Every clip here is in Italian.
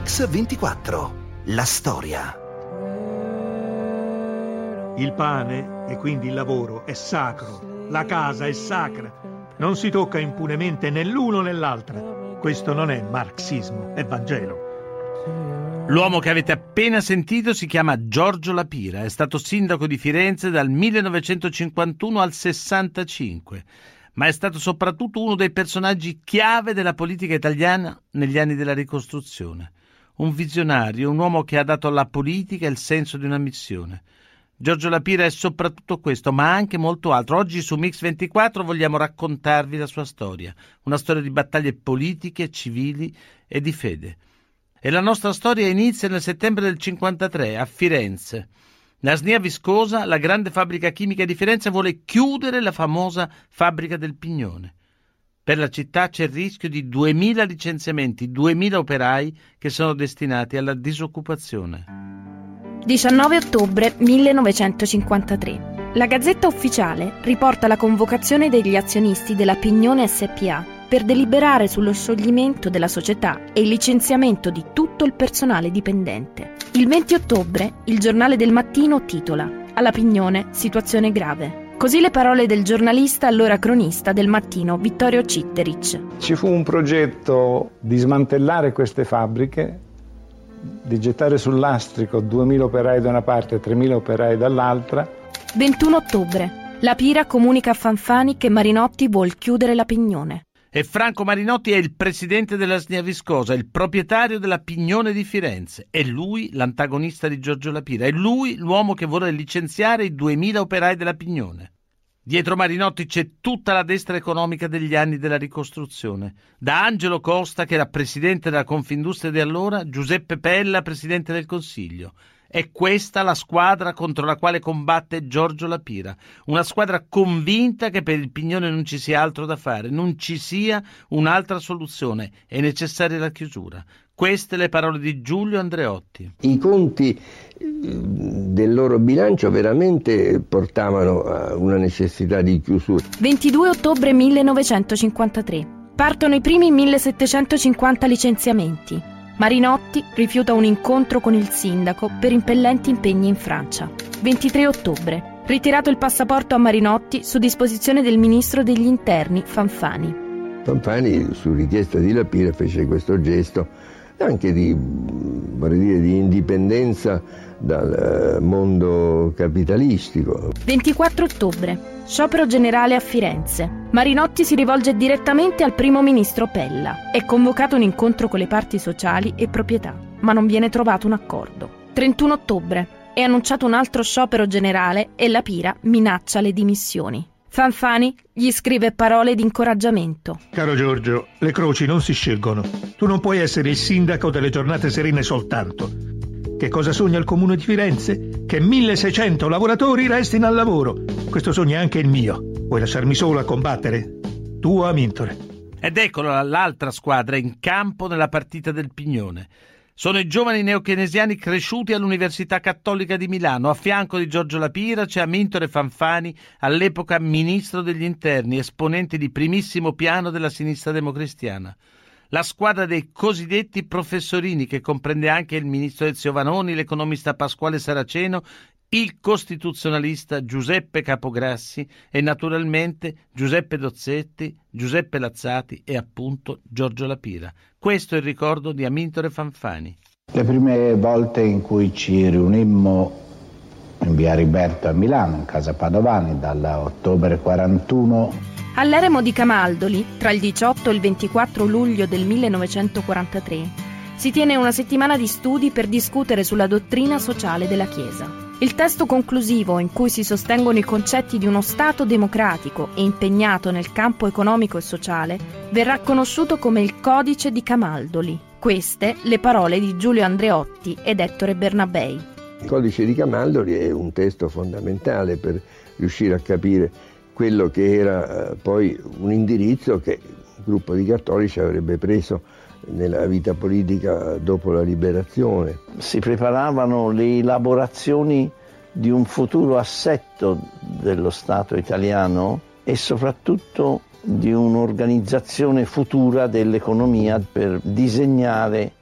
Mix 24. La storia. Il pane e quindi il lavoro è sacro, la casa è sacra. Non si tocca impunemente né l'uno né l'altra. Questo non è marxismo, è Vangelo. L'uomo che avete appena sentito si chiama Giorgio Lapira, è stato sindaco di Firenze dal 1951 al 65, ma è stato soprattutto uno dei personaggi chiave della politica italiana negli anni della ricostruzione. Un visionario, un uomo che ha dato alla politica il senso di una missione. Giorgio Lapira è soprattutto questo, ma anche molto altro. Oggi su Mix 24 vogliamo raccontarvi la sua storia, una storia di battaglie politiche, civili e di fede. E la nostra storia inizia nel settembre del 53 a Firenze. La SNIA Viscosa, la grande fabbrica chimica di Firenze, vuole chiudere la famosa fabbrica del Pignone. Per la città c'è il rischio di 2.000 licenziamenti, 2.000 operai che sono destinati alla disoccupazione. 19 ottobre 1953. La Gazzetta Ufficiale riporta la convocazione degli azionisti della Pignone SPA per deliberare sullo scioglimento della società e il licenziamento di tutto il personale dipendente. Il 20 ottobre il giornale del mattino titola Alla Pignone situazione grave. Così le parole del giornalista allora cronista del mattino Vittorio Citteric. Ci fu un progetto di smantellare queste fabbriche di gettare sul lastrico 2.000 operai da una parte e 3.000 operai dall'altra. 21 ottobre. La Pira comunica a Fanfani che Marinotti vuol chiudere la Pignone. E Franco Marinotti è il presidente della Snia Viscosa, il proprietario della Pignone di Firenze. È lui l'antagonista di Giorgio Lapira, è lui l'uomo che vuole licenziare i 2.000 operai della Pignone. Dietro Marinotti c'è tutta la destra economica degli anni della ricostruzione, da Angelo Costa, che era presidente della Confindustria di allora, Giuseppe Pella, presidente del Consiglio. È questa la squadra contro la quale combatte Giorgio Lapira, una squadra convinta che per il Pignone non ci sia altro da fare, non ci sia un'altra soluzione, è necessaria la chiusura. Queste le parole di Giulio Andreotti. I conti eh, del loro bilancio veramente portavano a una necessità di chiusura. 22 ottobre 1953. Partono i primi 1750 licenziamenti. Marinotti rifiuta un incontro con il sindaco per impellenti impegni in Francia. 23 ottobre. Ritirato il passaporto a Marinotti su disposizione del ministro degli interni Fanfani. Fanfani, su richiesta di Lapira, fece questo gesto anche di, dire, di indipendenza dal eh, mondo capitalistico. 24 ottobre. Sciopero generale a Firenze. Marinotti si rivolge direttamente al primo ministro Pella. È convocato un incontro con le parti sociali e proprietà, ma non viene trovato un accordo. 31 ottobre. È annunciato un altro sciopero generale e la Pira minaccia le dimissioni. Fanfani gli scrive parole di incoraggiamento. Caro Giorgio, le croci non si scelgono. Tu non puoi essere il sindaco delle giornate serene soltanto. Che cosa sogna il comune di Firenze? Che 1600 lavoratori restino al lavoro. Questo sogna anche il mio. Vuoi lasciarmi solo a combattere? Tu Amintore. Ed eccolo l'altra squadra in campo nella partita del Pignone. Sono i giovani neokenesiani cresciuti all'Università Cattolica di Milano. A fianco di Giorgio Lapira c'è Amintore Fanfani, all'epoca ministro degli interni, esponente di primissimo piano della sinistra democristiana. La squadra dei cosiddetti professorini, che comprende anche il ministro Ezio Vanoni, l'economista Pasquale Saraceno, il costituzionalista Giuseppe Capograssi e naturalmente Giuseppe Dozzetti, Giuseppe Lazzati e appunto Giorgio Lapira. Questo è il ricordo di Amintore Fanfani. Le prime volte in cui ci riunimmo in via Riberto a Milano, in casa Padovani, dall'ottobre 41. All'eremo di Camaldoli, tra il 18 e il 24 luglio del 1943, si tiene una settimana di studi per discutere sulla dottrina sociale della Chiesa. Il testo conclusivo, in cui si sostengono i concetti di uno Stato democratico e impegnato nel campo economico e sociale, verrà conosciuto come il Codice di Camaldoli. Queste le parole di Giulio Andreotti ed Ettore Bernabei. Il Codice di Camaldoli è un testo fondamentale per riuscire a capire quello che era eh, poi un indirizzo che il gruppo di cattolici avrebbe preso nella vita politica dopo la liberazione. Si preparavano le elaborazioni di un futuro assetto dello Stato italiano e soprattutto di un'organizzazione futura dell'economia per disegnare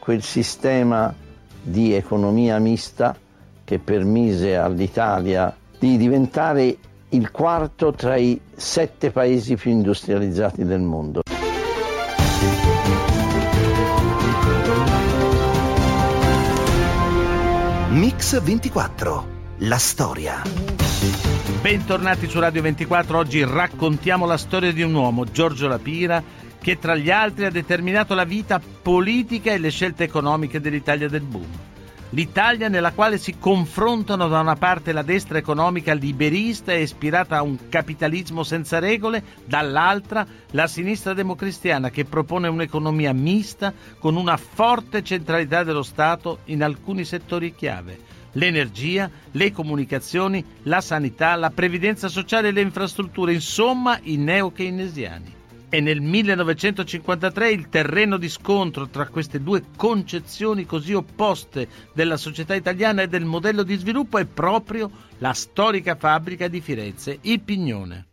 quel sistema di economia mista che permise all'Italia di diventare il quarto tra i sette paesi più industrializzati del mondo. Mix 24. La storia. Bentornati su Radio 24. Oggi raccontiamo la storia di un uomo, Giorgio Lapira, che tra gli altri ha determinato la vita politica e le scelte economiche dell'Italia del boom. L'Italia nella quale si confrontano da una parte la destra economica liberista e ispirata a un capitalismo senza regole, dall'altra la sinistra democristiana che propone un'economia mista con una forte centralità dello Stato in alcuni settori chiave. L'energia, le comunicazioni, la sanità, la previdenza sociale e le infrastrutture, insomma i neo-keynesiani. E nel 1953 il terreno di scontro tra queste due concezioni così opposte della società italiana e del modello di sviluppo è proprio la storica fabbrica di Firenze, il Pignone.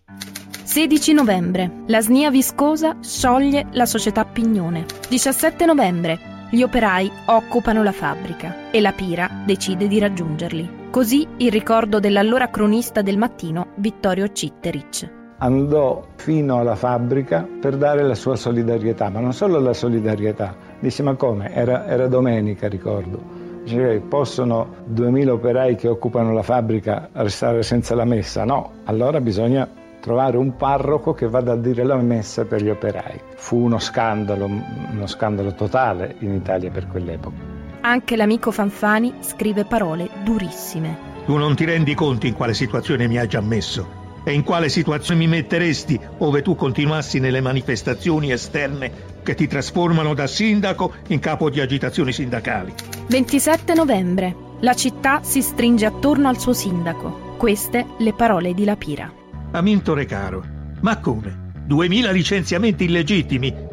16 novembre. La SNIA Viscosa scioglie la società Pignone. 17 novembre. Gli operai occupano la fabbrica e la Pira decide di raggiungerli. Così il ricordo dell'allora cronista del mattino Vittorio Citteric andò fino alla fabbrica per dare la sua solidarietà, ma non solo la solidarietà, disse ma come? Era, era domenica, ricordo. Dice, possono 2000 operai che occupano la fabbrica restare senza la messa? No, allora bisogna trovare un parroco che vada a dire la messa per gli operai. Fu uno scandalo, uno scandalo totale in Italia per quell'epoca. Anche l'amico Fanfani scrive parole durissime. Tu non ti rendi conto in quale situazione mi hai già messo e in quale situazione mi metteresti ove tu continuassi nelle manifestazioni esterne che ti trasformano da sindaco in capo di agitazioni sindacali. 27 novembre. La città si stringe attorno al suo sindaco. Queste le parole di Lapira. Amintore caro, ma come? 2000 licenziamenti illegittimi?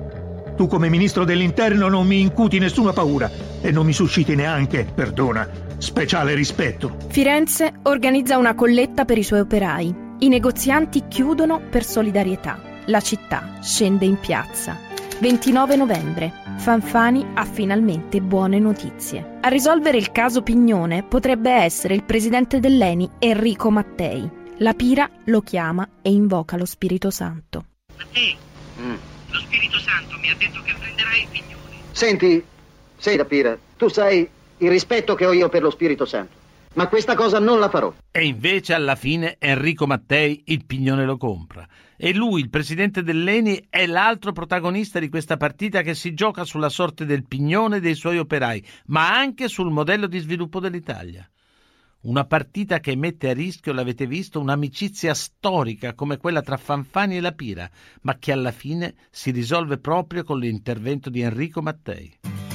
Tu come ministro dell'interno non mi incuti nessuna paura e non mi susciti neanche, perdona, speciale rispetto. Firenze organizza una colletta per i suoi operai. I negozianti chiudono per solidarietà. La città scende in piazza. 29 novembre. Fanfani ha finalmente buone notizie. A risolvere il caso Pignone potrebbe essere il presidente dell'ENI Enrico Mattei. La Pira lo chiama e invoca lo Spirito Santo. Mattei, mm. lo Spirito Santo mi ha detto che prenderai il Pignone. Senti, sei la Pira, tu sai il rispetto che ho io per lo Spirito Santo. Ma questa cosa non la farò. E invece alla fine Enrico Mattei il pignone lo compra. E lui, il presidente dell'Eni, è l'altro protagonista di questa partita che si gioca sulla sorte del pignone e dei suoi operai, ma anche sul modello di sviluppo dell'Italia. Una partita che mette a rischio, l'avete visto, un'amicizia storica come quella tra Fanfani e la Pira, ma che alla fine si risolve proprio con l'intervento di Enrico Mattei.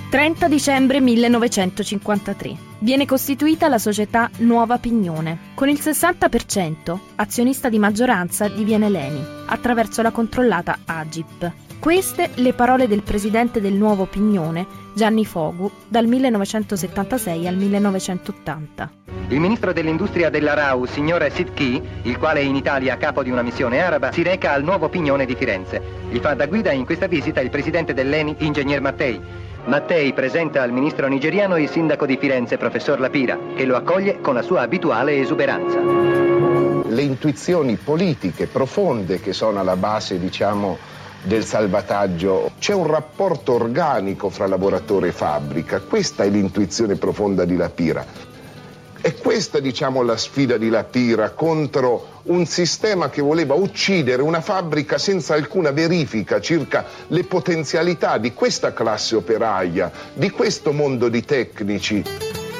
30 dicembre 1953. Viene costituita la società Nuova Pignone. Con il 60%, azionista di maggioranza diviene Leni, attraverso la controllata Agip. Queste le parole del presidente del Nuovo Pignone, Gianni Fogu, dal 1976 al 1980. Il ministro dell'industria della RAU, signor Sidki, il quale è in Italia capo di una missione araba, si reca al Nuovo Pignone di Firenze. Gli fa da guida in questa visita il presidente dell'ENI, ingegner Mattei. Mattei presenta al ministro nigeriano il sindaco di Firenze, professor Lapira, che lo accoglie con la sua abituale esuberanza. Le intuizioni politiche profonde che sono alla base, diciamo, del salvataggio. C'è un rapporto organico fra lavoratore e fabbrica, questa è l'intuizione profonda di Lapira. E questa, diciamo, la sfida di Lapira contro un sistema che voleva uccidere una fabbrica senza alcuna verifica circa le potenzialità di questa classe operaia, di questo mondo di tecnici.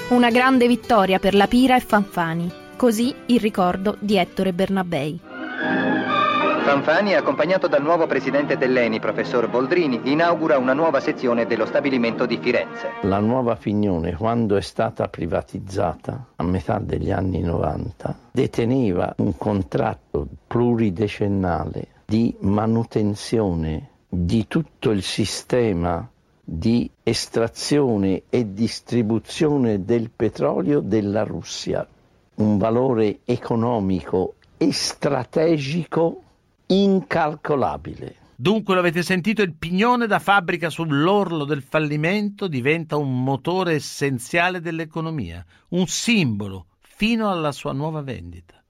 Una grande vittoria per Lapira e Fanfani. Così il ricordo di Ettore Bernabei. Fanfani, accompagnato dal nuovo presidente dell'ENI, professor Boldrini, inaugura una nuova sezione dello stabilimento di Firenze. La nuova Pignone, quando è stata privatizzata a metà degli anni 90, deteneva un contratto pluridecennale di manutenzione di tutto il sistema di estrazione e distribuzione del petrolio della Russia, un valore economico e strategico incalcolabile. Dunque lo avete sentito, il pignone da fabbrica sull'orlo del fallimento diventa un motore essenziale dell'economia, un simbolo fino alla sua nuova vendita.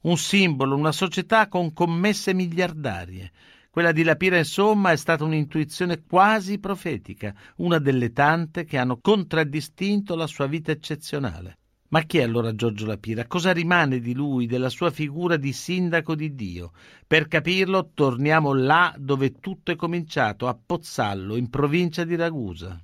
Un simbolo, una società con commesse miliardarie. Quella di Lapira, insomma, è stata un'intuizione quasi profetica, una delle tante che hanno contraddistinto la sua vita eccezionale. Ma chi è allora Giorgio Lapira? Cosa rimane di lui, della sua figura di sindaco di Dio? Per capirlo torniamo là dove tutto è cominciato, a Pozzallo, in provincia di Ragusa.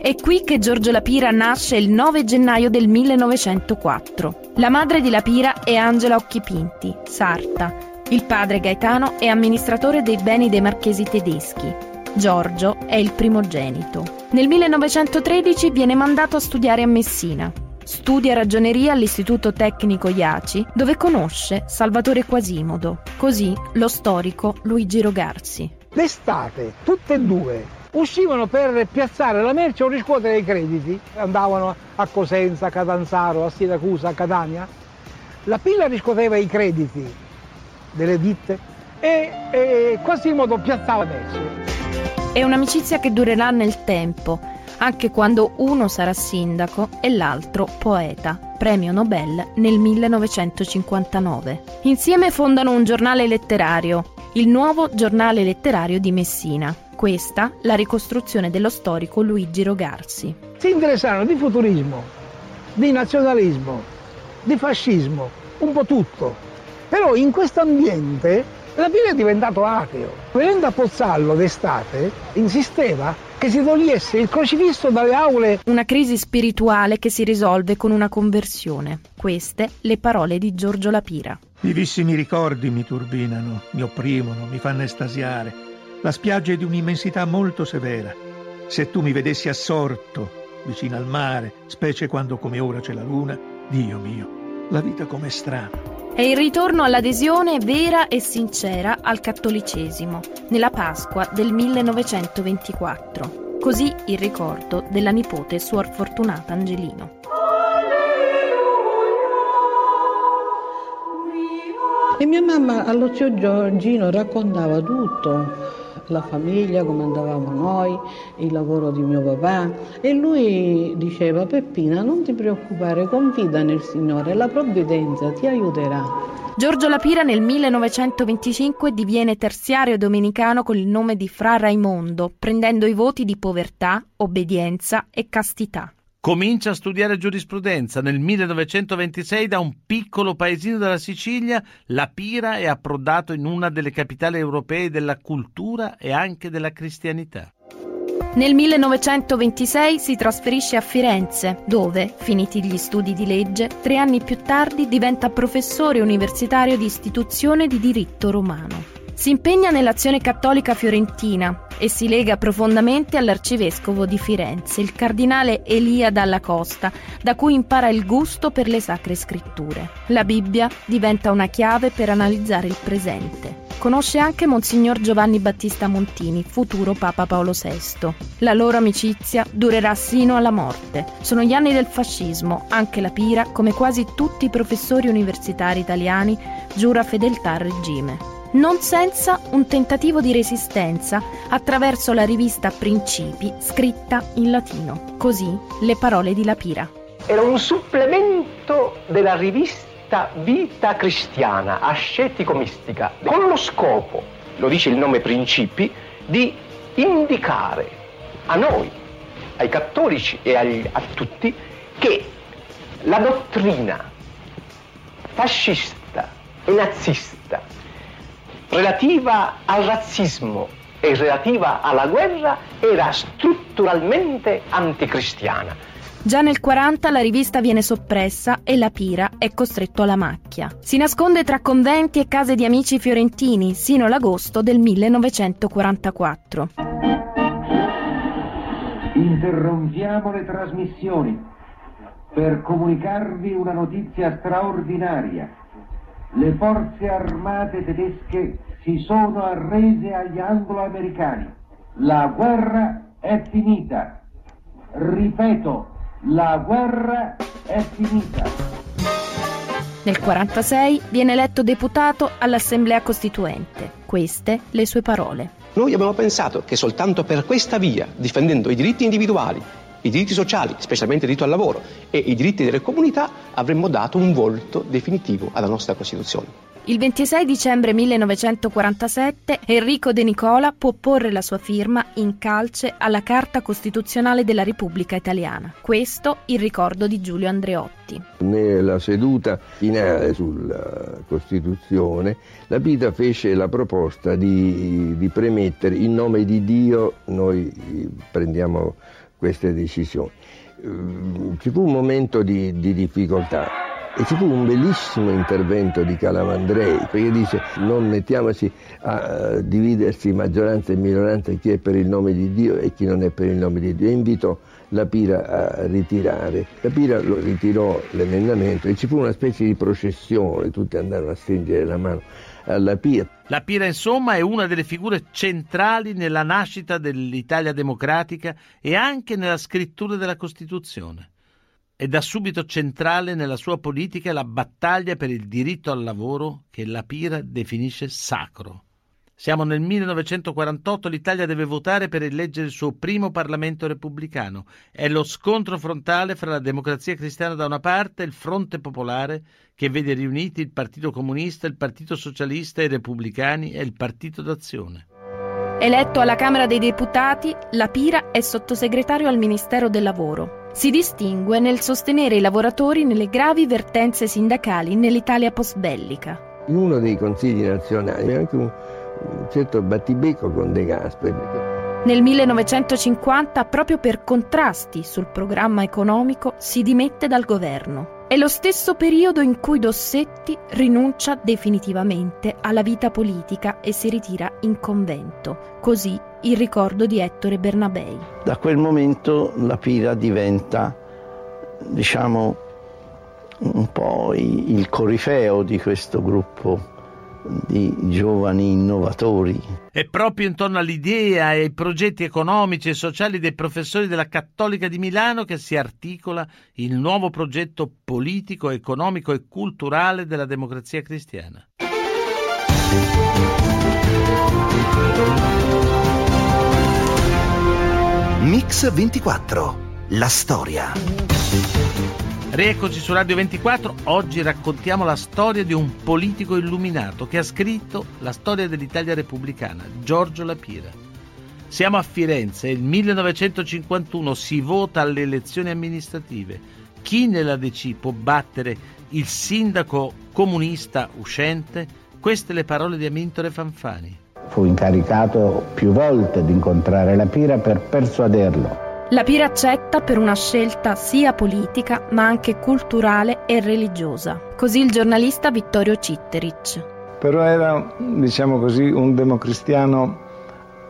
È qui che Giorgio Lapira nasce il 9 gennaio del 1904. La madre di Lapira è Angela Occhipinti, sarta. Il padre Gaetano è amministratore dei beni dei marchesi tedeschi. Giorgio è il primogenito. Nel 1913 viene mandato a studiare a Messina. Studia ragioneria all'Istituto Tecnico IACI, dove conosce Salvatore Quasimodo, così lo storico Luigi Rogarsi. D'estate, tutte e due, uscivano per piazzare la merce o riscuotere i crediti. Andavano a Cosenza, a Catanzaro, a Siracusa, a Catania. La pilla riscuoteva i crediti delle ditte e, e Quasimodo piazzava merce. È un'amicizia che durerà nel tempo anche quando uno sarà sindaco e l'altro poeta, premio Nobel nel 1959. Insieme fondano un giornale letterario, il nuovo giornale letterario di Messina. Questa la ricostruzione dello storico Luigi Rogarsi. Si interessarono di futurismo, di nazionalismo, di fascismo, un po' tutto. Però in questo ambiente la fine è diventato ateo. Venendo a Pozzallo d'estate, insisteva che si togliesse il crocifisso dalle aule. Una crisi spirituale che si risolve con una conversione. Queste le parole di Giorgio Lapira. Vivissimi ricordi mi turbinano, mi opprimono, mi fanno estasiare. La spiaggia è di un'immensità molto severa. Se tu mi vedessi assorto, vicino al mare, specie quando come ora c'è la luna, Dio mio, la vita com'è strana. È il ritorno all'adesione vera e sincera al cattolicesimo, nella Pasqua del 1924. Così il ricordo della nipote Suor Fortunata Angelino. E mia mamma allo zio Giorgino raccontava tutto la famiglia, come andavamo noi, il lavoro di mio papà e lui diceva Peppina non ti preoccupare, confida nel Signore, la provvidenza ti aiuterà. Giorgio Lapira nel 1925 diviene terziario domenicano con il nome di Fra Raimondo, prendendo i voti di povertà, obbedienza e castità. Comincia a studiare giurisprudenza. Nel 1926 da un piccolo paesino della Sicilia, La Pira è approdato in una delle capitali europee della cultura e anche della cristianità. Nel 1926 si trasferisce a Firenze, dove, finiti gli studi di legge, tre anni più tardi diventa professore universitario di istituzione di diritto romano. Si impegna nell'azione cattolica fiorentina e si lega profondamente all'arcivescovo di Firenze, il cardinale Elia Dalla Costa, da cui impara il gusto per le sacre scritture. La Bibbia diventa una chiave per analizzare il presente. Conosce anche Monsignor Giovanni Battista Montini, futuro Papa Paolo VI. La loro amicizia durerà sino alla morte. Sono gli anni del fascismo, anche la Pira, come quasi tutti i professori universitari italiani, giura fedeltà al regime non senza un tentativo di resistenza attraverso la rivista Principi scritta in latino. Così le parole di Lapira. Era un supplemento della rivista Vita Cristiana, ascetico-mistica, con lo scopo, lo dice il nome Principi, di indicare a noi, ai cattolici e agli, a tutti, che la dottrina fascista e nazista relativa al razzismo e relativa alla guerra era strutturalmente anticristiana. Già nel 40 la rivista viene soppressa e la Pira è costretto alla macchia. Si nasconde tra conventi e case di amici fiorentini sino all'agosto del 1944. Interrompiamo le trasmissioni per comunicarvi una notizia straordinaria le forze armate tedesche si sono arrese agli anglo-americani. La guerra è finita. Ripeto, la guerra è finita. Nel 1946 viene eletto deputato all'Assemblea Costituente. Queste le sue parole. Noi abbiamo pensato che soltanto per questa via, difendendo i diritti individuali, i diritti sociali, specialmente il diritto al lavoro e i diritti delle comunità, avremmo dato un volto definitivo alla nostra Costituzione. Il 26 dicembre 1947 Enrico De Nicola può porre la sua firma in calce alla Carta Costituzionale della Repubblica Italiana. Questo il ricordo di Giulio Andreotti. Nella seduta finale sulla Costituzione, la Pita fece la proposta di, di premettere in nome di Dio noi prendiamo queste decisioni. Ci fu un momento di, di difficoltà e ci fu un bellissimo intervento di Calamandrei, perché dice non mettiamoci a dividersi maggioranza e minoranza chi è per il nome di Dio e chi non è per il nome di Dio. E invitò la Pira a ritirare. La Pira lo ritirò l'emendamento e ci fu una specie di processione, tutti andarono a stringere la mano alla Pira. La Pira, insomma, è una delle figure centrali nella nascita dell'Italia democratica e anche nella scrittura della Costituzione e da subito centrale nella sua politica la battaglia per il diritto al lavoro che la Pira definisce sacro. Siamo nel 1948, l'Italia deve votare per eleggere il suo primo Parlamento repubblicano. È lo scontro frontale fra la democrazia cristiana da una parte e il Fronte Popolare che vede riuniti il Partito Comunista, il Partito Socialista, i Repubblicani e il Partito d'Azione. Eletto alla Camera dei Deputati, la Pira è sottosegretario al Ministero del Lavoro. Si distingue nel sostenere i lavoratori nelle gravi vertenze sindacali nell'Italia postbellica. In uno dei consigli nazionali c'è anche un, un certo battibecco con De Gasperi. Nel 1950, proprio per contrasti sul programma economico, si dimette dal governo. È lo stesso periodo in cui Dossetti rinuncia definitivamente alla vita politica e si ritira in convento. Così il ricordo di Ettore Bernabei. Da quel momento la Pira diventa, diciamo, un po' il corifeo di questo gruppo di giovani innovatori. È proprio intorno all'idea e ai progetti economici e sociali dei professori della Cattolica di Milano che si articola il nuovo progetto politico, economico e culturale della democrazia cristiana. Mix 24. La storia. Rieccoci su Radio 24, oggi raccontiamo la storia di un politico illuminato che ha scritto la storia dell'Italia repubblicana, Giorgio Lapira. Siamo a Firenze, il 1951 si vota alle elezioni amministrative. Chi nella DC può battere il sindaco comunista uscente? Queste le parole di Amintore Fanfani. Fu incaricato più volte di incontrare la Pira per persuaderlo la Pira accetta per una scelta sia politica ma anche culturale e religiosa. Così il giornalista Vittorio Citteric. Però era, diciamo così, un democristiano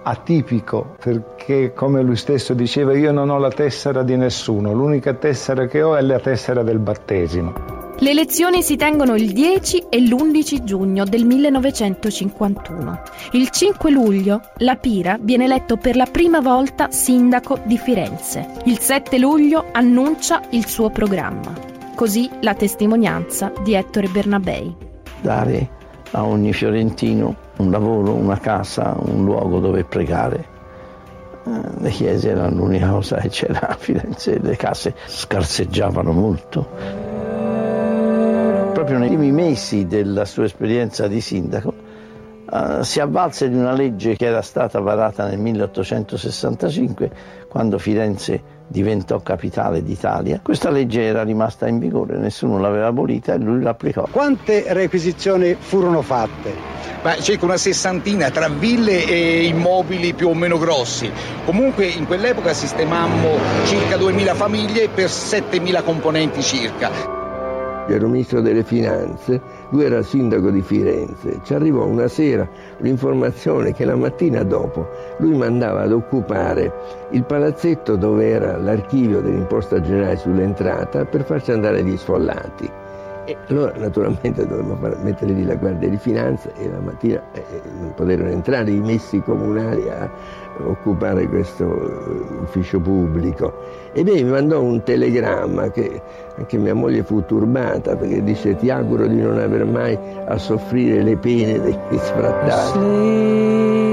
atipico perché come lui stesso diceva io non ho la tessera di nessuno, l'unica tessera che ho è la tessera del battesimo. Le elezioni si tengono il 10 e l'11 giugno del 1951. Il 5 luglio la Pira viene eletto per la prima volta sindaco di Firenze. Il 7 luglio annuncia il suo programma. Così la testimonianza di Ettore Bernabei. Dare a ogni fiorentino un lavoro, una casa, un luogo dove pregare. Eh, le chiese erano l'unica cosa che c'era a Firenze, le case scarseggiavano molto proprio nei primi mesi della sua esperienza di sindaco, uh, si avvalse di una legge che era stata varata nel 1865, quando Firenze diventò capitale d'Italia. Questa legge era rimasta in vigore, nessuno l'aveva abolita e lui l'applicò. Quante requisizioni furono fatte? Ma circa una sessantina tra ville e immobili più o meno grossi. Comunque in quell'epoca sistemammo circa 2000 famiglie per 7000 componenti circa ero ministro delle finanze, lui era sindaco di Firenze. Ci arrivò una sera l'informazione che la mattina dopo lui mandava ad occupare il palazzetto dove era l'archivio dell'imposta generale sull'entrata per farci andare gli sfollati. E allora naturalmente dovevamo mettere lì la Guardia di Finanza e la mattina eh, non poterono entrare i messi comunali a occupare questo eh, ufficio pubblico. E lei mi mandò un telegramma che anche mia moglie fu turbata perché dice ti auguro di non aver mai a soffrire le pene degli sfrattati.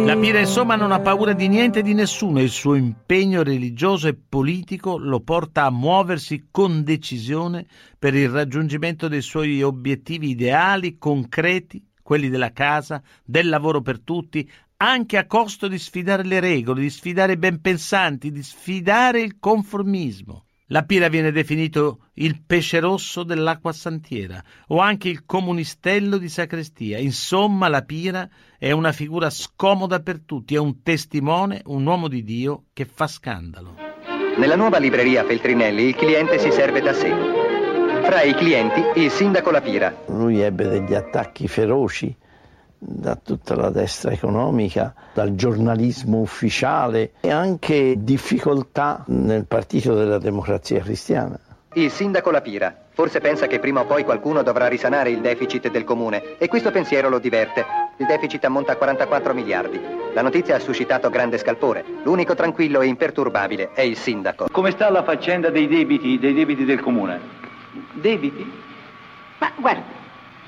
La Pira insomma non ha paura di niente e di nessuno e il suo impegno religioso e politico lo porta a muoversi con decisione per il raggiungimento dei suoi obiettivi ideali, concreti, quelli della casa, del lavoro per tutti, anche a costo di sfidare le regole, di sfidare i ben pensanti, di sfidare il conformismo. La pira viene definito il pesce rosso dell'acqua santiera o anche il comunistello di sacrestia. Insomma, la pira è una figura scomoda per tutti, è un testimone, un uomo di Dio che fa scandalo. Nella nuova libreria Feltrinelli il cliente si serve da sé. Fra i clienti il sindaco La Pira. Lui ebbe degli attacchi feroci da tutta la destra economica, dal giornalismo ufficiale e anche difficoltà nel partito della democrazia cristiana. Il sindaco La Pira forse pensa che prima o poi qualcuno dovrà risanare il deficit del comune e questo pensiero lo diverte. Il deficit ammonta a 44 miliardi. La notizia ha suscitato grande scalpore. L'unico tranquillo e imperturbabile è il sindaco. Come sta la faccenda dei debiti, dei debiti del comune? Debiti? Ma guardi,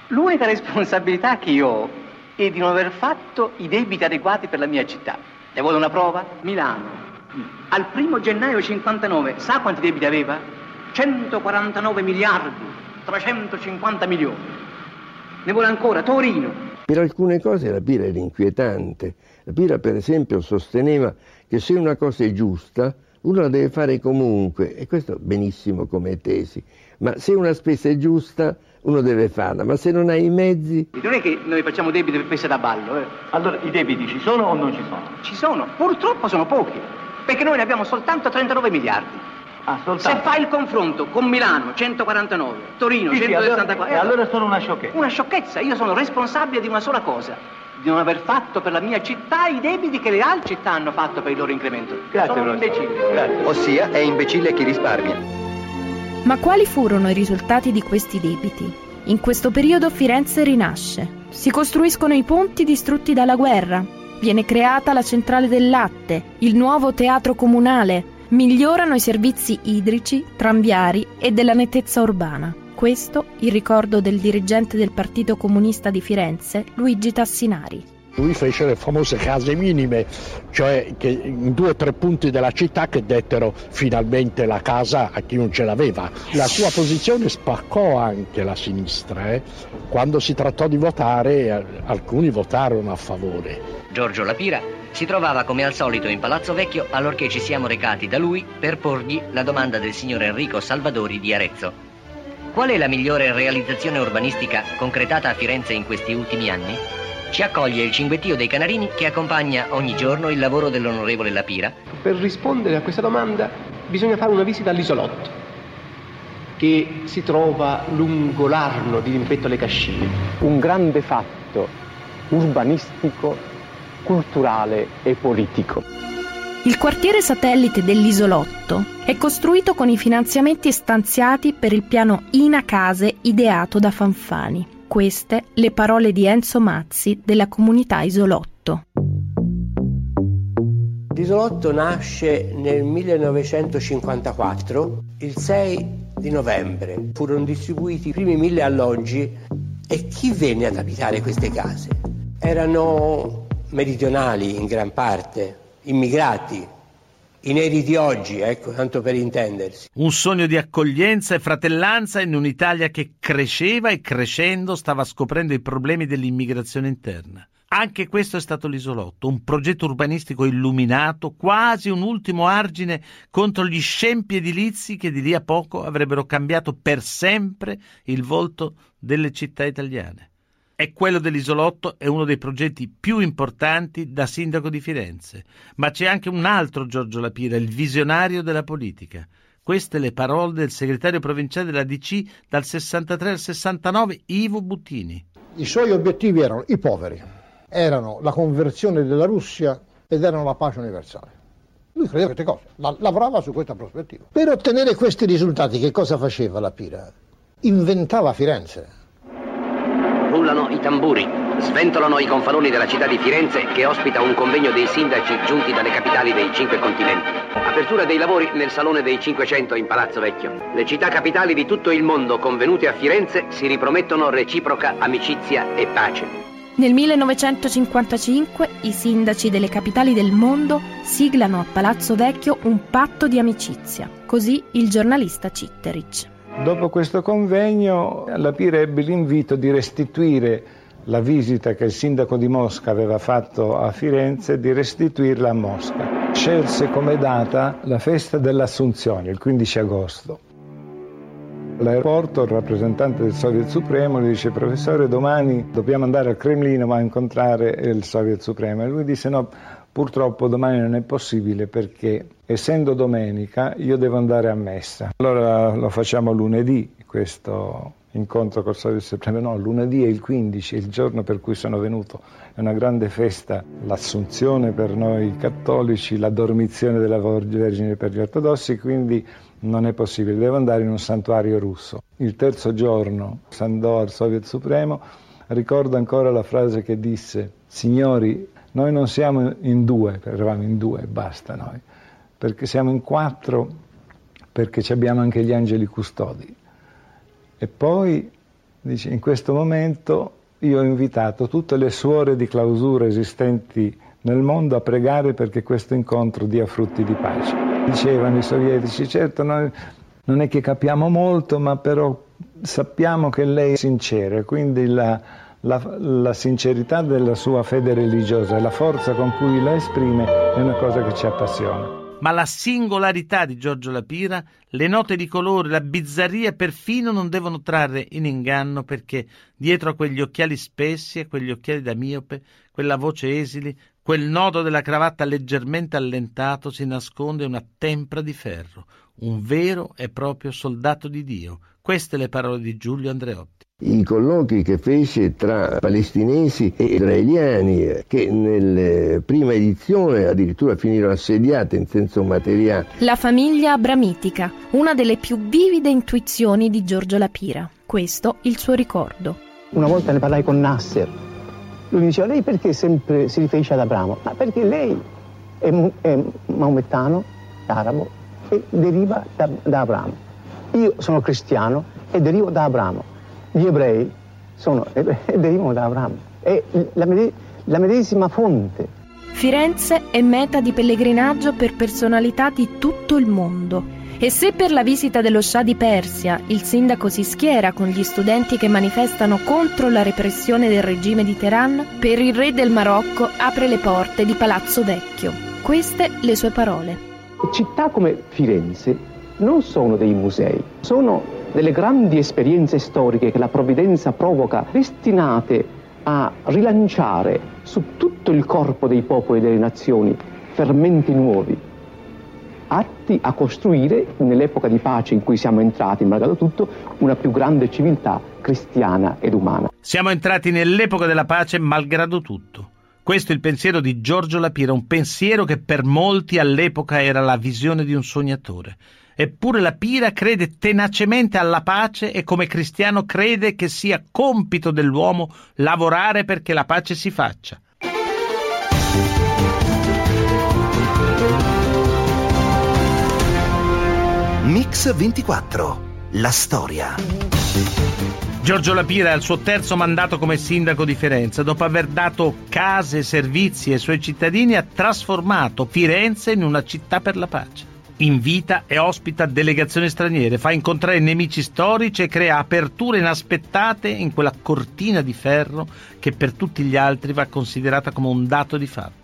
l'unica responsabilità che io ho e di non aver fatto i debiti adeguati per la mia città. Ne vuole una prova? Milano. Al primo gennaio 59, sa quanti debiti aveva? 149 miliardi, 350 milioni. Ne vuole ancora? Torino. Per alcune cose la Pira era inquietante. La Pira, per esempio, sosteneva che se una cosa è giusta, uno la deve fare comunque, e questo benissimo come tesi, ma se una spesa è giusta, uno deve farla, ma se non hai i mezzi... Non è che noi facciamo debiti per peste da ballo, eh. Allora, i debiti ci sono o non ci sono? Ci sono, purtroppo sono pochi, perché noi ne abbiamo soltanto 39 miliardi. Ah, soltanto? Se fai il confronto con Milano 149, Torino Sì, sì, 164, allora- e allora sono una sciocchezza. Una sciocchezza, io sono responsabile di una sola cosa, di non aver fatto per la mia città i debiti che le altre città hanno fatto per il loro incremento. Grazie, sono imbecille. Grazie. Ossia è imbecille chi risparmia. Ma quali furono i risultati di questi debiti? In questo periodo Firenze rinasce. Si costruiscono i ponti distrutti dalla guerra. Viene creata la centrale del latte, il nuovo teatro comunale. Migliorano i servizi idrici, tranviari e della nettezza urbana. Questo il ricordo del dirigente del Partito Comunista di Firenze, Luigi Tassinari. Lui fece le famose case minime, cioè che in due o tre punti della città che dettero finalmente la casa a chi non ce l'aveva. La sua posizione spaccò anche la sinistra. eh. Quando si trattò di votare, eh, alcuni votarono a favore. Giorgio Lapira si trovava come al solito in Palazzo Vecchio allorché ci siamo recati da lui per porgli la domanda del signor Enrico Salvadori di Arezzo. Qual è la migliore realizzazione urbanistica concretata a Firenze in questi ultimi anni? Ci accoglie il cinguettio dei Canarini che accompagna ogni giorno il lavoro dell'onorevole Lapira. Per rispondere a questa domanda bisogna fare una visita all'isolotto, che si trova lungo l'Arno di Rimpetto alle Cascine. Un grande fatto urbanistico, culturale e politico. Il quartiere satellite dell'isolotto è costruito con i finanziamenti stanziati per il piano Ina Case ideato da Fanfani. Queste le parole di Enzo Mazzi della comunità Isolotto. L'isolotto nasce nel 1954, il 6 di novembre. Furono distribuiti i primi mille alloggi e chi venne ad abitare queste case? Erano meridionali in gran parte, immigrati, i neri di oggi, ecco, tanto per intendersi. Un sogno di accoglienza e fratellanza in un'Italia che cresceva e crescendo stava scoprendo i problemi dell'immigrazione interna. Anche questo è stato l'isolotto, un progetto urbanistico illuminato, quasi un ultimo argine contro gli scempi edilizi che di lì a poco avrebbero cambiato per sempre il volto delle città italiane. E quello dell'isolotto è uno dei progetti più importanti da sindaco di Firenze. Ma c'è anche un altro Giorgio Lapira, il visionario della politica. Queste le parole del segretario provinciale della DC dal 63 al 69, Ivo Buttini. I suoi obiettivi erano i poveri, erano la conversione della Russia ed erano la pace universale. Lui credeva a queste cose, la- lavorava su questa prospettiva. Per ottenere questi risultati che cosa faceva la Pira? inventava Firenze. Rullano i tamburi, sventolano i gonfaloni della città di Firenze che ospita un convegno dei sindaci giunti dalle capitali dei cinque continenti. Apertura dei lavori nel Salone dei 500 in Palazzo Vecchio. Le città capitali di tutto il mondo convenute a Firenze si ripromettono reciproca amicizia e pace. Nel 1955 i sindaci delle capitali del mondo siglano a Palazzo Vecchio un patto di amicizia, così il giornalista Citterich. Dopo questo convegno la Pira ebbe l'invito di restituire la visita che il sindaco di Mosca aveva fatto a Firenze, di restituirla a Mosca. Scelse come data la festa dell'Assunzione, il 15 agosto. All'aeroporto il rappresentante del Soviet Supremo gli dice professore domani dobbiamo andare al Cremlino ma a incontrare il Soviet Supremo e lui disse no purtroppo domani non è possibile perché essendo domenica io devo andare a messa. Allora lo facciamo lunedì questo incontro col Soviet Supremo, no lunedì è il 15, è il giorno per cui sono venuto, è una grande festa, l'assunzione per noi cattolici, la dormizione della Vergine per gli ortodossi, quindi non è possibile, devo andare in un santuario russo. Il terzo giorno al Soviet Supremo, ricordo ancora la frase che disse, signori, noi non siamo in due, eravamo in due basta noi, perché siamo in quattro, perché abbiamo anche gli angeli custodi. E poi, dice, in questo momento io ho invitato tutte le suore di clausura esistenti nel mondo a pregare perché questo incontro dia frutti di pace. Dicevano i sovietici, certo noi non è che capiamo molto, ma però sappiamo che lei è sincera, quindi la, la, la sincerità della sua fede religiosa e la forza con cui la esprime è una cosa che ci appassiona ma la singolarità di Giorgio Lapira, le note di colore, la bizzarria perfino non devono trarre in inganno perché dietro a quegli occhiali spessi, a quegli occhiali da miope, quella voce esili, quel nodo della cravatta leggermente allentato si nasconde una tempra di ferro, un vero e proprio soldato di Dio. Queste le parole di Giulio Andreotti i colloqui che fece tra palestinesi e israeliani che nella prima edizione addirittura finirono assediate in senso materiale. La famiglia abramitica, una delle più vivide intuizioni di Giorgio Lapira. Questo il suo ricordo. Una volta ne parlai con Nasser. Lui mi diceva, lei perché sempre si riferisce ad Abramo? Ma perché lei è, è maomettano, arabo, e deriva da, da Abramo. Io sono cristiano e derivo da Abramo gli ebrei sono, derivano da Abramo, è la, la medesima fonte. Firenze è meta di pellegrinaggio per personalità di tutto il mondo. E se per la visita dello Shah di Persia il sindaco si schiera con gli studenti che manifestano contro la repressione del regime di Teheran, per il re del Marocco apre le porte di Palazzo Vecchio. Queste le sue parole. Città come Firenze non sono dei musei, sono delle grandi esperienze storiche che la provvidenza provoca, destinate a rilanciare su tutto il corpo dei popoli e delle nazioni fermenti nuovi, atti a costruire, nell'epoca di pace in cui siamo entrati, malgrado tutto, una più grande civiltà cristiana ed umana. Siamo entrati nell'epoca della pace malgrado tutto. Questo è il pensiero di Giorgio Lapira, un pensiero che per molti all'epoca era la visione di un sognatore. Eppure la Pira crede tenacemente alla pace e come cristiano crede che sia compito dell'uomo lavorare perché la pace si faccia. Mix 24. La storia. Giorgio Lapira è al suo terzo mandato come sindaco di Firenze. Dopo aver dato case e servizi ai suoi cittadini, ha trasformato Firenze in una città per la pace invita e ospita delegazioni straniere, fa incontrare nemici storici e crea aperture inaspettate in quella cortina di ferro che per tutti gli altri va considerata come un dato di fatto.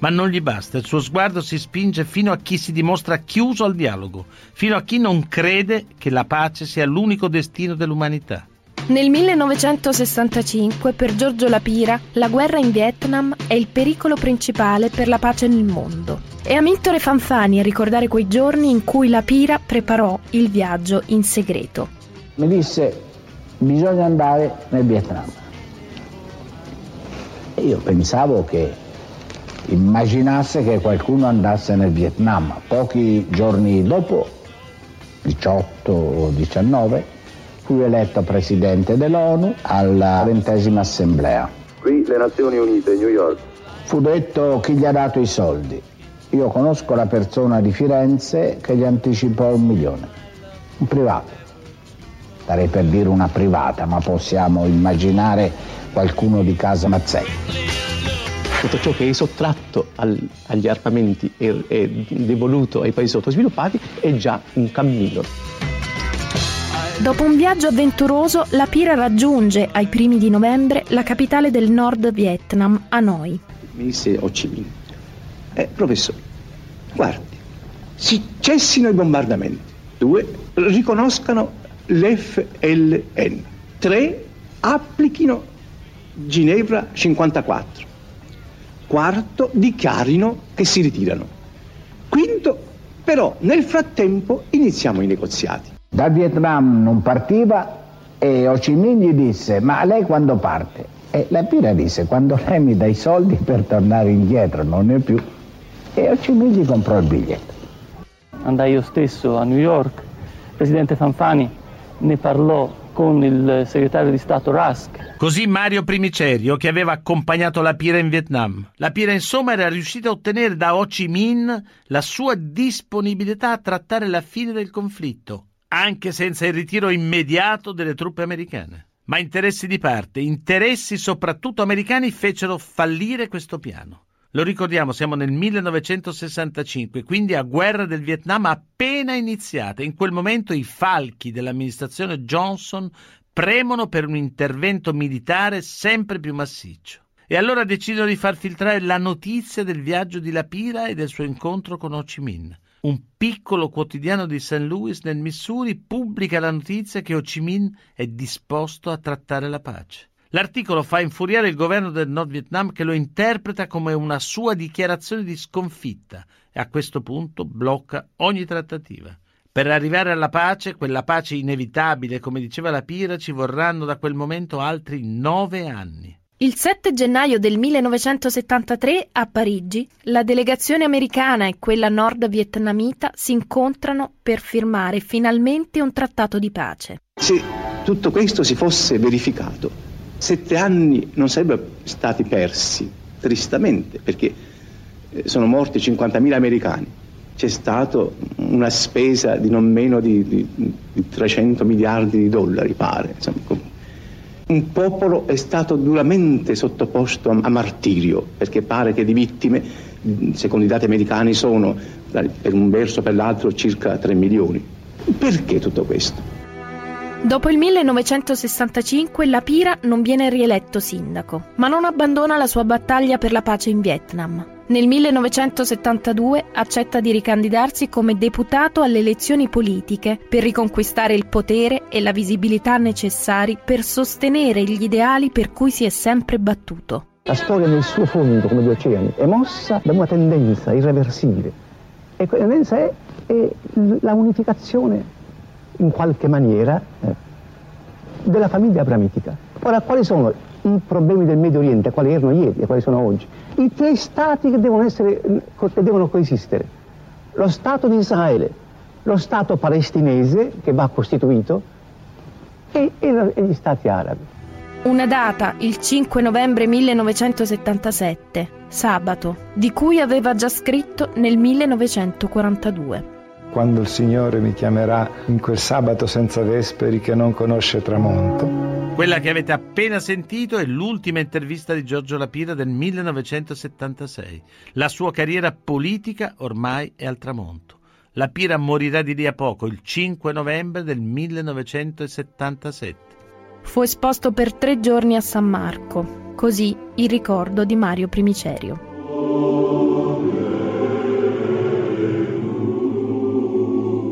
Ma non gli basta, il suo sguardo si spinge fino a chi si dimostra chiuso al dialogo, fino a chi non crede che la pace sia l'unico destino dell'umanità. Nel 1965 per Giorgio Lapira la guerra in Vietnam è il pericolo principale per la pace nel mondo. È Amintore Fanfani a ricordare quei giorni in cui Lapira preparò il viaggio in segreto. Mi disse bisogna andare nel Vietnam. E io pensavo che immaginasse che qualcuno andasse nel Vietnam. Pochi giorni dopo, 18 o 19, Fui eletto presidente dell'ONU alla ventesima assemblea. Qui le Nazioni Unite, New York. Fu detto chi gli ha dato i soldi. Io conosco la persona di Firenze che gli anticipò un milione. Un privato. Starei per dire una privata, ma possiamo immaginare qualcuno di casa Mazzetti. Tutto ciò che è sottratto al, agli armamenti e, e devoluto ai paesi sottosviluppati è già un cammino. Dopo un viaggio avventuroso, la Pira raggiunge ai primi di novembre la capitale del Nord Vietnam, Hanoi. Mi disse Ho Chi Minh, eh, professore, guardi, si cessino i bombardamenti. Due, riconoscano l'FLN. Tre, applichino Ginevra 54. Quarto, dichiarino che si ritirano. Quinto, però nel frattempo iniziamo i negoziati. Da Vietnam non partiva e Ho Chi Minh gli disse ma lei quando parte? E la Pira disse quando lei mi dà i soldi per tornare indietro, non ne ho più. E Ho Chi Minh gli comprò il biglietto. Andai io stesso a New York, il presidente Fanfani ne parlò con il segretario di Stato Rusk. Così Mario Primicerio, che aveva accompagnato la Pira in Vietnam. La Pira, insomma, era riuscita a ottenere da Ho Chi Minh la sua disponibilità a trattare la fine del conflitto, anche senza il ritiro immediato delle truppe americane. Ma interessi di parte, interessi soprattutto americani, fecero fallire questo piano. Lo ricordiamo, siamo nel 1965, quindi a guerra del Vietnam appena iniziata. In quel momento i falchi dell'amministrazione Johnson premono per un intervento militare sempre più massiccio. E allora decidono di far filtrare la notizia del viaggio di Lapira e del suo incontro con Ho Chi Minh. Un piccolo quotidiano di St. Louis nel Missouri pubblica la notizia che Ho Chi Minh è disposto a trattare la pace. L'articolo fa infuriare il governo del Nord Vietnam che lo interpreta come una sua dichiarazione di sconfitta e a questo punto blocca ogni trattativa. Per arrivare alla pace, quella pace inevitabile, come diceva la Pira, ci vorranno da quel momento altri nove anni. Il 7 gennaio del 1973 a Parigi la delegazione americana e quella nord vietnamita si incontrano per firmare finalmente un trattato di pace. Se tutto questo si fosse verificato, sette anni non sarebbero stati persi, tristamente, perché sono morti 50.000 americani. C'è stata una spesa di non meno di, di, di 300 miliardi di dollari, pare. Insomma, un popolo è stato duramente sottoposto a martirio, perché pare che di vittime, secondo i dati americani, sono per un verso o per l'altro circa 3 milioni. Perché tutto questo? Dopo il 1965 la Pira non viene rieletto sindaco, ma non abbandona la sua battaglia per la pace in Vietnam. Nel 1972 accetta di ricandidarsi come deputato alle elezioni politiche per riconquistare il potere e la visibilità necessari per sostenere gli ideali per cui si è sempre battuto. La storia nel suo fondo, come gli oceani, è mossa da una tendenza irreversibile. E quella tendenza è, è la unificazione, in qualche maniera, eh, della famiglia abramitica. Ora, quali sono i problemi del Medio Oriente, quali erano ieri e quali sono oggi? I tre stati che devono, essere, che devono coesistere. Lo Stato di Israele, lo Stato palestinese, che va costituito, e, e, e gli Stati arabi. Una data, il 5 novembre 1977, sabato, di cui aveva già scritto nel 1942. Quando il Signore mi chiamerà in quel sabato senza vesperi che non conosce tramonto. Quella che avete appena sentito è l'ultima intervista di Giorgio Lapira del 1976. La sua carriera politica ormai è al tramonto. Lapira morirà di lì a poco, il 5 novembre del 1977. Fu esposto per tre giorni a San Marco, così il ricordo di Mario Primicerio.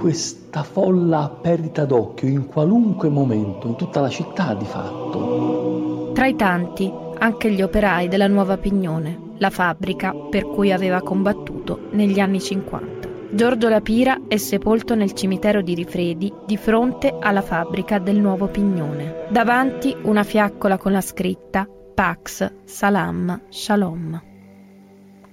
Questa folla perdita d'occhio in qualunque momento, in tutta la città di fatto. Tra i tanti, anche gli operai della nuova Pignone, la fabbrica per cui aveva combattuto negli anni 50. Giorgio Lapira è sepolto nel cimitero di Rifredi di fronte alla fabbrica del nuovo Pignone. Davanti una fiaccola con la scritta Pax Salam Shalom.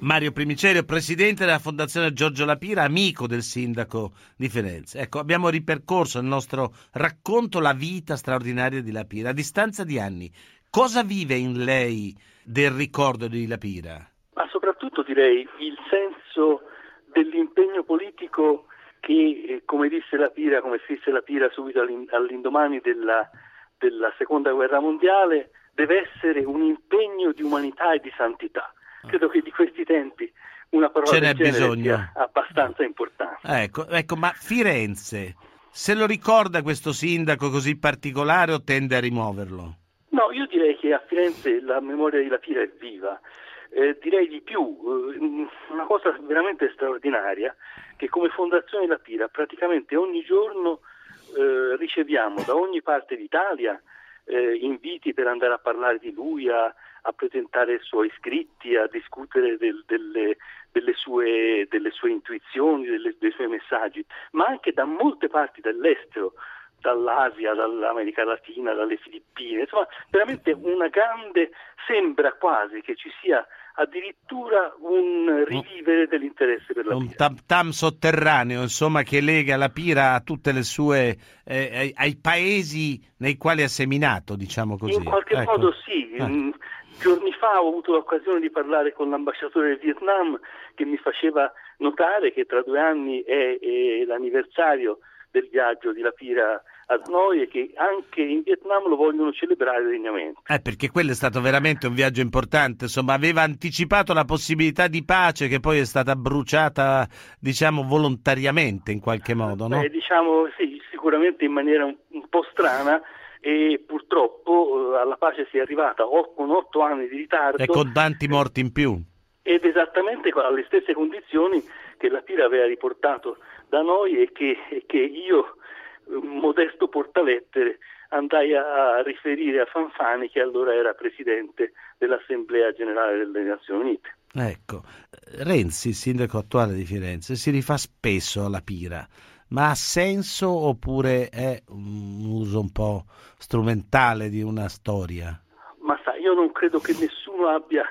Mario Primicerio, presidente della Fondazione Giorgio Lapira, amico del sindaco di Firenze. Ecco, abbiamo ripercorso nel nostro racconto la vita straordinaria di Lapira. A distanza di anni, cosa vive in lei del ricordo di Lapira? Ma soprattutto direi il senso dell'impegno politico che, eh, come disse Lapira, come scrisse Lapira subito all'indomani della, della seconda guerra mondiale, deve essere un impegno di umanità e di santità. Credo che di questi tempi una parola Ce del bisogno. sia abbastanza importante. Ecco, ecco, ma Firenze, se lo ricorda questo sindaco così particolare o tende a rimuoverlo? No, io direi che a Firenze la memoria di Lapira è viva. Eh, direi di più, eh, una cosa veramente straordinaria, che come Fondazione Lapira praticamente ogni giorno eh, riceviamo da ogni parte d'Italia eh, inviti per andare a parlare di lui, a, a presentare i suoi scritti, a discutere del- delle, delle sue, delle sue intuizioni, delle- dei suoi messaggi, ma anche da molte parti dell'estero, dall'Asia, dall'America Latina, dalle Filippine, insomma veramente una grande, sembra quasi che ci sia addirittura un rivivere dell'interesse per la Un tam tam sotterraneo, insomma, che lega la Pira a tutte le sue eh, ai, ai paesi nei quali ha seminato, diciamo così. In qualche Ecco. modo sì. Eh. Mm, Giorni fa ho avuto l'occasione di parlare con l'ambasciatore del Vietnam che mi faceva notare che tra due anni è, è l'anniversario del viaggio di Lapira a noi e che anche in Vietnam lo vogliono celebrare degnamente. Eh, perché quello è stato veramente un viaggio importante, insomma, aveva anticipato la possibilità di pace che poi è stata bruciata, diciamo, volontariamente in qualche modo, no? Beh, diciamo sì, sicuramente in maniera un, un po' strana e purtroppo eh, alla pace si è arrivata o- con otto anni di ritardo E con tanti morti in più. ed esattamente alle stesse condizioni che la Pira aveva riportato da noi e che, e che io, un modesto portalettere, andai a, a riferire a Fanfani che allora era presidente dell'Assemblea Generale delle Nazioni Unite. Ecco, Renzi, il sindaco attuale di Firenze, si rifà spesso alla Pira, ma ha senso oppure è un uso un po' strumentale di una storia? Ma sai, io non credo che nessuno abbia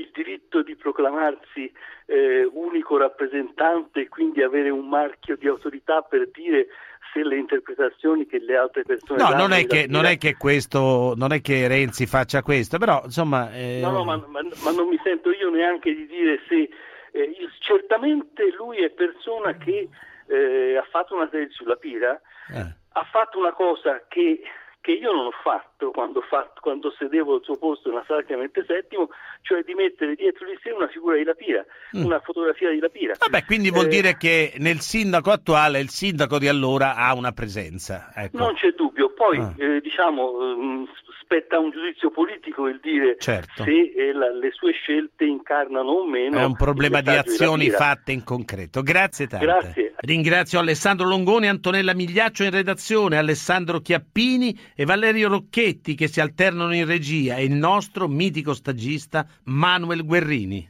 il diritto di proclamarsi eh, unico rappresentante e quindi avere un marchio di autorità per dire se le interpretazioni che le altre persone No, danno non che, Lapira- non è che questo, non è che Renzi faccia questo, però insomma... eh, No, no, ma, ma- ma non mi sento io neanche di dire se... eh, certamente lui è persona che eh, ha fatto una tesi sulla Pira, eh. ha fatto una cosa che, che io non ho fatto quando, fatto- quando sedevo al suo posto nella sala Clemente VII, cioè di mettere dietro di sé una figura di Lapira, Mm. una fotografia di Lapira. Vabbè, quindi vuol Eh, dire che nel sindaco attuale il sindaco di allora ha una presenza. Ecco. Non c'è dubbio, poi Ah. eh, diciamo ehm, spetta a un giudizio politico il dire Certo. se eh, la- le sue scelte incarnano o meno. È un problema di azioni Lapira. fatte in concreto. Grazie tante. Grazie. Ringrazio Alessandro Longoni, Antonella Migliaccio in redazione, Alessandro Chiappini e Valerio Rocchetti che si alternano in regia e il nostro mitico stagista Manuel Guerrini.